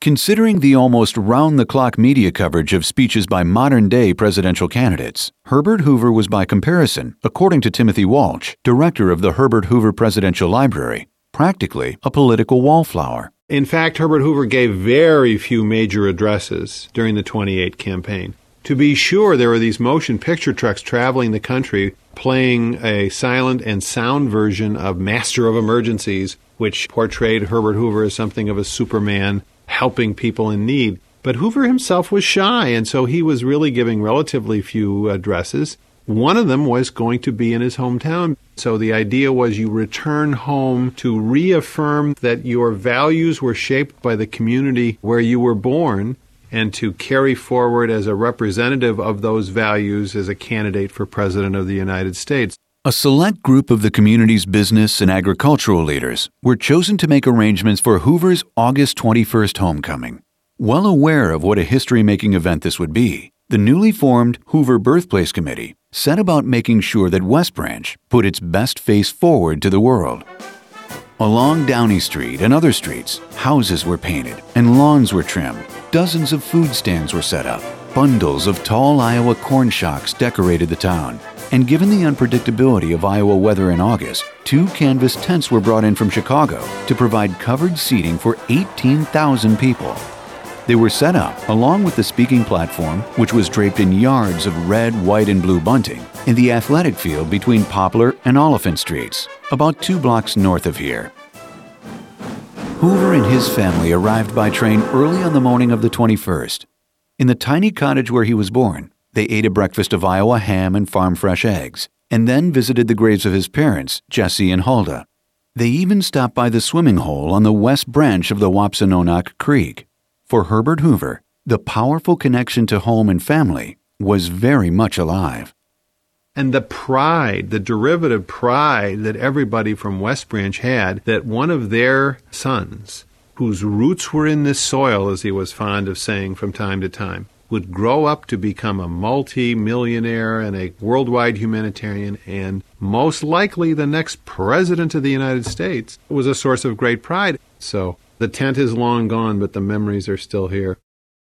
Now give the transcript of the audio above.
Considering the almost round the clock media coverage of speeches by modern day presidential candidates, Herbert Hoover was by comparison, according to Timothy Walch, director of the Herbert Hoover Presidential Library, practically a political wallflower. In fact, Herbert Hoover gave very few major addresses during the 28 campaign. To be sure, there were these motion picture trucks traveling the country playing a silent and sound version of Master of Emergencies, which portrayed Herbert Hoover as something of a Superman helping people in need. But Hoover himself was shy, and so he was really giving relatively few addresses. One of them was going to be in his hometown. So the idea was you return home to reaffirm that your values were shaped by the community where you were born and to carry forward as a representative of those values as a candidate for President of the United States. A select group of the community's business and agricultural leaders were chosen to make arrangements for Hoover's August 21st homecoming. Well aware of what a history making event this would be, the newly formed Hoover Birthplace Committee set about making sure that West Branch put its best face forward to the world. Along Downey Street and other streets, houses were painted and lawns were trimmed. Dozens of food stands were set up. Bundles of tall Iowa corn shocks decorated the town. And given the unpredictability of Iowa weather in August, two canvas tents were brought in from Chicago to provide covered seating for 18,000 people. They were set up along with the speaking platform, which was draped in yards of red, white, and blue bunting, in the athletic field between Poplar and Oliphant Streets, about two blocks north of here. Hoover and his family arrived by train early on the morning of the 21st. In the tiny cottage where he was born, they ate a breakfast of Iowa ham and farm fresh eggs, and then visited the graves of his parents, Jesse and Hulda. They even stopped by the swimming hole on the west branch of the Wapsinonoc Creek. For Herbert Hoover, the powerful connection to home and family was very much alive and the pride, the derivative pride that everybody from West Branch had that one of their sons, whose roots were in this soil, as he was fond of saying from time to time, would grow up to become a multi millionaire and a worldwide humanitarian and most likely the next president of the United States was a source of great pride. So the tent is long gone, but the memories are still here.